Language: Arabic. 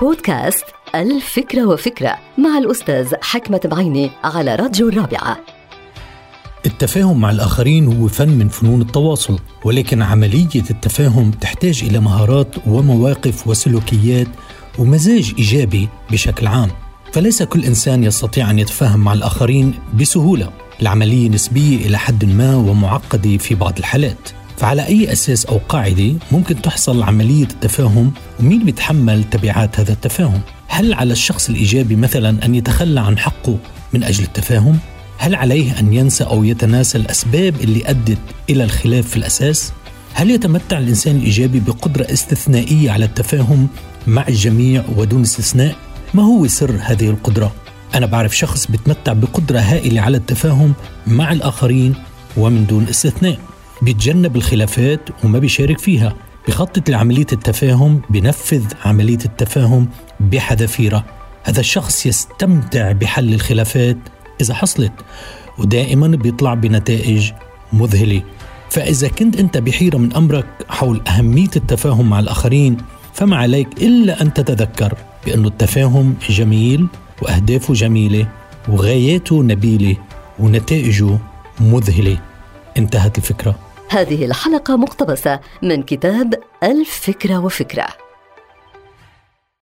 بودكاست الفكرة وفكرة مع الأستاذ حكمة بعيني على راديو الرابعة. التفاهم مع الآخرين هو فن من فنون التواصل ولكن عملية التفاهم تحتاج إلى مهارات ومواقف وسلوكيات ومزاج إيجابي بشكل عام. فليس كل إنسان يستطيع أن يتفاهم مع الآخرين بسهولة. العملية نسبية إلى حد ما ومعقدة في بعض الحالات. فعلى أي أساس أو قاعدة ممكن تحصل عملية التفاهم ومين بيتحمل تبعات هذا التفاهم؟ هل على الشخص الإيجابي مثلا أن يتخلى عن حقه من أجل التفاهم؟ هل عليه أن ينسى أو يتناسى الأسباب اللي أدت إلى الخلاف في الأساس؟ هل يتمتع الإنسان الإيجابي بقدرة استثنائية على التفاهم مع الجميع ودون استثناء؟ ما هو سر هذه القدرة؟ أنا بعرف شخص بيتمتع بقدرة هائلة على التفاهم مع الآخرين ومن دون استثناء بيتجنب الخلافات وما بيشارك فيها. بخطط لعملية التفاهم بنفذ عملية التفاهم بحذافيرة. هذا الشخص يستمتع بحل الخلافات إذا حصلت ودائما بيطلع بنتائج مذهلة. فإذا كنت أنت بحيرة من أمرك حول أهمية التفاهم مع الآخرين فما عليك إلا أن تتذكر بأن التفاهم جميل وأهدافه جميلة وغاياته نبيلة ونتائجه مذهلة. انتهت الفكرة. هذه الحلقة مقتبسة من كتاب الفكرة وفكرة.